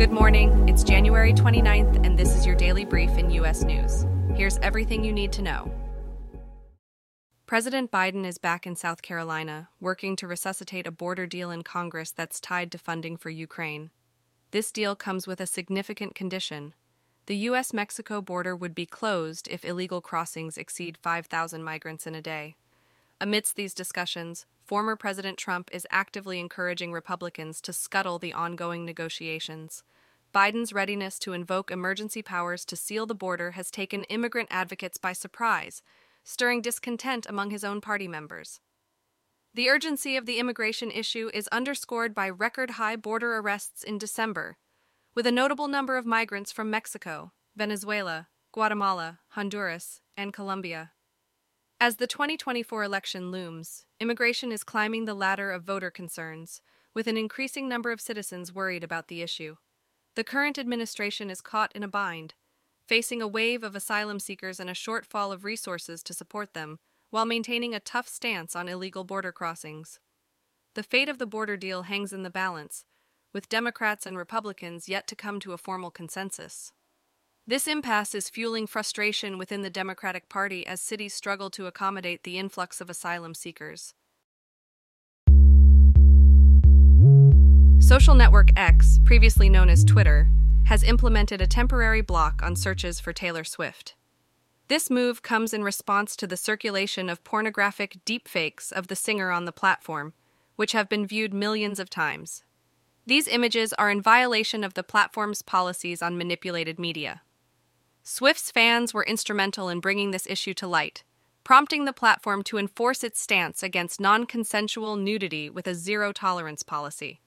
Good morning. It's January 29th, and this is your daily brief in U.S. news. Here's everything you need to know. President Biden is back in South Carolina, working to resuscitate a border deal in Congress that's tied to funding for Ukraine. This deal comes with a significant condition. The U.S. Mexico border would be closed if illegal crossings exceed 5,000 migrants in a day. Amidst these discussions, former President Trump is actively encouraging Republicans to scuttle the ongoing negotiations. Biden's readiness to invoke emergency powers to seal the border has taken immigrant advocates by surprise, stirring discontent among his own party members. The urgency of the immigration issue is underscored by record high border arrests in December, with a notable number of migrants from Mexico, Venezuela, Guatemala, Honduras, and Colombia. As the 2024 election looms, immigration is climbing the ladder of voter concerns, with an increasing number of citizens worried about the issue. The current administration is caught in a bind, facing a wave of asylum seekers and a shortfall of resources to support them, while maintaining a tough stance on illegal border crossings. The fate of the border deal hangs in the balance, with Democrats and Republicans yet to come to a formal consensus. This impasse is fueling frustration within the Democratic Party as cities struggle to accommodate the influx of asylum seekers. Social network X, previously known as Twitter, has implemented a temporary block on searches for Taylor Swift. This move comes in response to the circulation of pornographic deepfakes of the singer on the platform, which have been viewed millions of times. These images are in violation of the platform's policies on manipulated media. Swift's fans were instrumental in bringing this issue to light, prompting the platform to enforce its stance against non consensual nudity with a zero tolerance policy.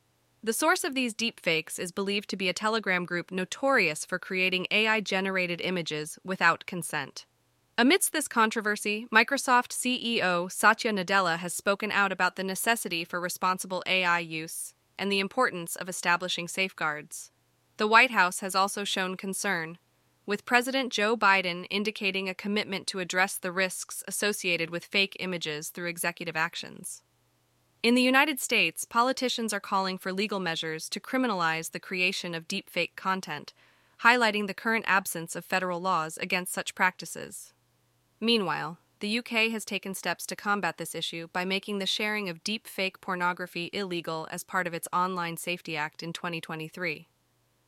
The source of these deepfakes is believed to be a Telegram group notorious for creating AI generated images without consent. Amidst this controversy, Microsoft CEO Satya Nadella has spoken out about the necessity for responsible AI use and the importance of establishing safeguards. The White House has also shown concern, with President Joe Biden indicating a commitment to address the risks associated with fake images through executive actions. In the United States, politicians are calling for legal measures to criminalize the creation of deepfake content, highlighting the current absence of federal laws against such practices. Meanwhile, the UK has taken steps to combat this issue by making the sharing of deepfake pornography illegal as part of its Online Safety Act in 2023.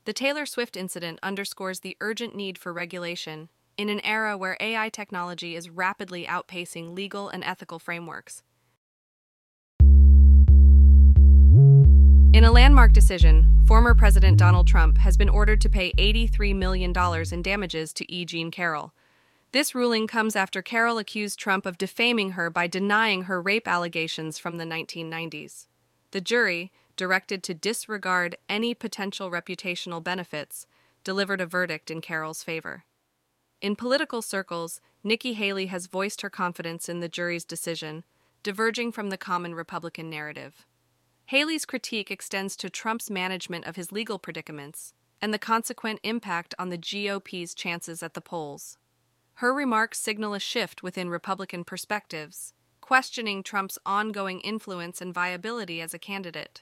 The Taylor Swift incident underscores the urgent need for regulation in an era where AI technology is rapidly outpacing legal and ethical frameworks. In a landmark decision, former President Donald Trump has been ordered to pay $83 million in damages to E. Jean Carroll. This ruling comes after Carroll accused Trump of defaming her by denying her rape allegations from the 1990s. The jury, directed to disregard any potential reputational benefits, delivered a verdict in Carroll's favor. In political circles, Nikki Haley has voiced her confidence in the jury's decision, diverging from the common Republican narrative. Haley's critique extends to Trump's management of his legal predicaments and the consequent impact on the GOP's chances at the polls. Her remarks signal a shift within Republican perspectives, questioning Trump's ongoing influence and viability as a candidate.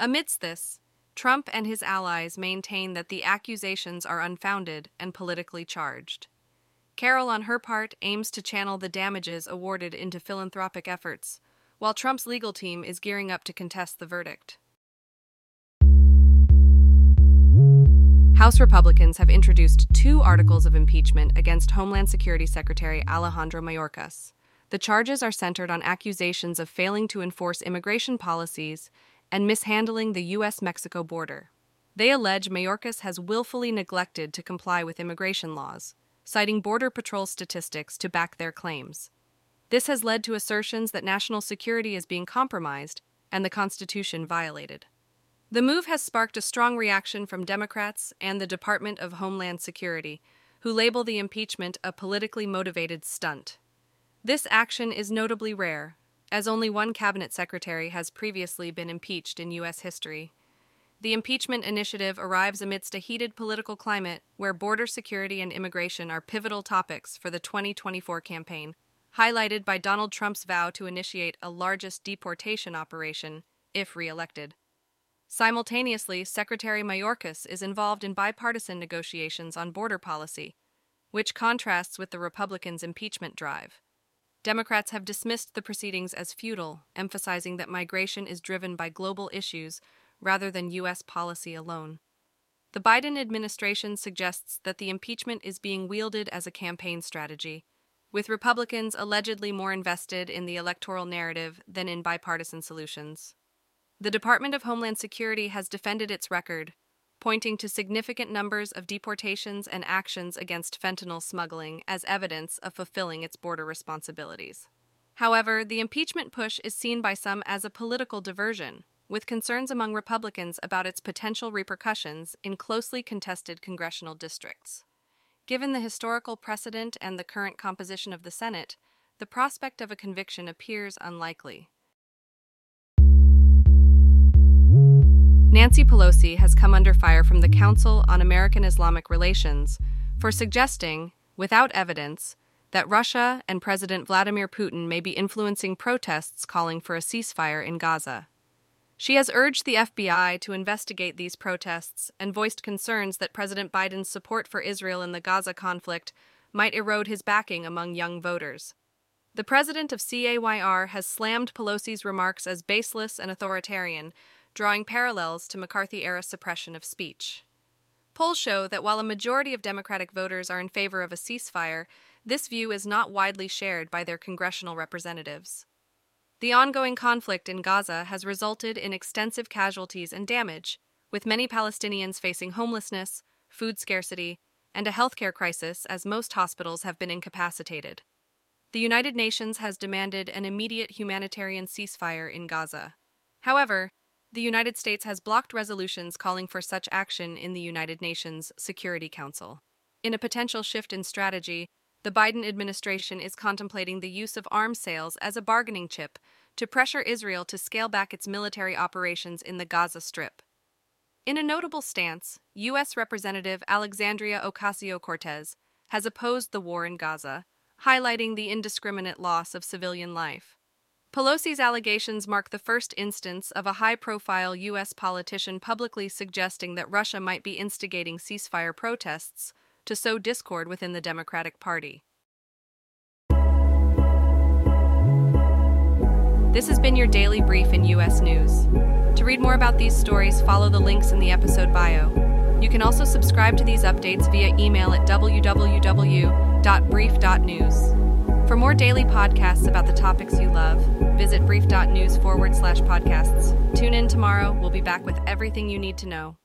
Amidst this, Trump and his allies maintain that the accusations are unfounded and politically charged. Carroll, on her part, aims to channel the damages awarded into philanthropic efforts, while Trump's legal team is gearing up to contest the verdict. House Republicans have introduced two articles of impeachment against Homeland Security Secretary Alejandro Mayorkas. The charges are centered on accusations of failing to enforce immigration policies and mishandling the U.S. Mexico border. They allege Mayorkas has willfully neglected to comply with immigration laws, citing Border Patrol statistics to back their claims. This has led to assertions that national security is being compromised and the Constitution violated. The move has sparked a strong reaction from Democrats and the Department of Homeland Security, who label the impeachment a politically motivated stunt. This action is notably rare, as only one cabinet secretary has previously been impeached in U.S. history. The impeachment initiative arrives amidst a heated political climate where border security and immigration are pivotal topics for the 2024 campaign, highlighted by Donald Trump's vow to initiate a largest deportation operation if reelected. Simultaneously, Secretary Mayorkas is involved in bipartisan negotiations on border policy, which contrasts with the Republicans' impeachment drive. Democrats have dismissed the proceedings as futile, emphasizing that migration is driven by global issues rather than U.S. policy alone. The Biden administration suggests that the impeachment is being wielded as a campaign strategy, with Republicans allegedly more invested in the electoral narrative than in bipartisan solutions. The Department of Homeland Security has defended its record, pointing to significant numbers of deportations and actions against fentanyl smuggling as evidence of fulfilling its border responsibilities. However, the impeachment push is seen by some as a political diversion, with concerns among Republicans about its potential repercussions in closely contested congressional districts. Given the historical precedent and the current composition of the Senate, the prospect of a conviction appears unlikely. Nancy Pelosi has come under fire from the Council on American Islamic Relations for suggesting, without evidence, that Russia and President Vladimir Putin may be influencing protests calling for a ceasefire in Gaza. She has urged the FBI to investigate these protests and voiced concerns that President Biden's support for Israel in the Gaza conflict might erode his backing among young voters. The president of CAIR has slammed Pelosi's remarks as baseless and authoritarian, drawing parallels to McCarthy era suppression of speech. Polls show that while a majority of Democratic voters are in favor of a ceasefire, this view is not widely shared by their congressional representatives. The ongoing conflict in Gaza has resulted in extensive casualties and damage, with many Palestinians facing homelessness, food scarcity, and a healthcare crisis as most hospitals have been incapacitated. The United Nations has demanded an immediate humanitarian ceasefire in Gaza. However, the United States has blocked resolutions calling for such action in the United Nations Security Council. In a potential shift in strategy, the Biden administration is contemplating the use of arms sales as a bargaining chip to pressure Israel to scale back its military operations in the Gaza Strip. In a notable stance, U.S. Representative Alexandria Ocasio Cortez has opposed the war in Gaza, highlighting the indiscriminate loss of civilian life. Pelosi's allegations mark the first instance of a high profile U.S. politician publicly suggesting that Russia might be instigating ceasefire protests to sow discord within the Democratic Party. This has been your daily brief in U.S. news. To read more about these stories, follow the links in the episode bio. You can also subscribe to these updates via email at www.brief.news. For more daily podcasts about the topics you love, visit brief.news forward slash podcasts. Tune in tomorrow. We'll be back with everything you need to know.